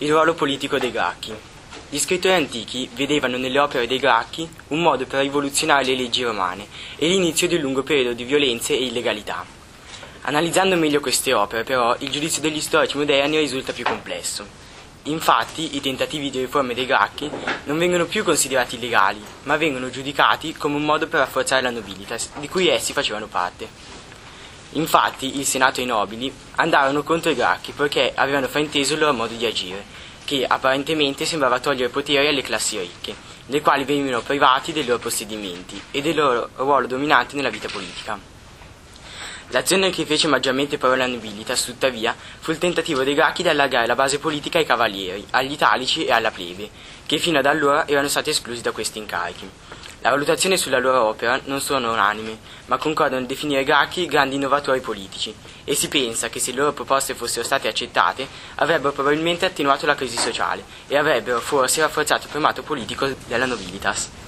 Il ruolo politico dei Gracchi. Gli scrittori antichi vedevano nelle opere dei Gracchi un modo per rivoluzionare le leggi romane e l'inizio di un lungo periodo di violenze e illegalità. Analizzando meglio queste opere, però, il giudizio degli storici moderni risulta più complesso. Infatti, i tentativi di riforme dei Gracchi non vengono più considerati illegali, ma vengono giudicati come un modo per rafforzare la nobilitas, di cui essi facevano parte. Infatti il Senato e i nobili andarono contro i Gracchi poiché avevano frainteso il loro modo di agire, che apparentemente sembrava togliere potere alle classi ricche, le quali venivano privati dei loro possedimenti e del loro ruolo dominante nella vita politica. L'azione che fece maggiormente parola nobilitas, tuttavia, fu il tentativo dei Gracchi di allargare la base politica ai cavalieri, agli italici e alla plebe, che fino ad allora erano stati esclusi da questi incarichi. La valutazione sulla loro opera non sono unanime, ma concordano nel definire Gracchi grandi innovatori politici, e si pensa che se le loro proposte fossero state accettate, avrebbero probabilmente attenuato la crisi sociale e avrebbero forse rafforzato il primato politico della nobilitas.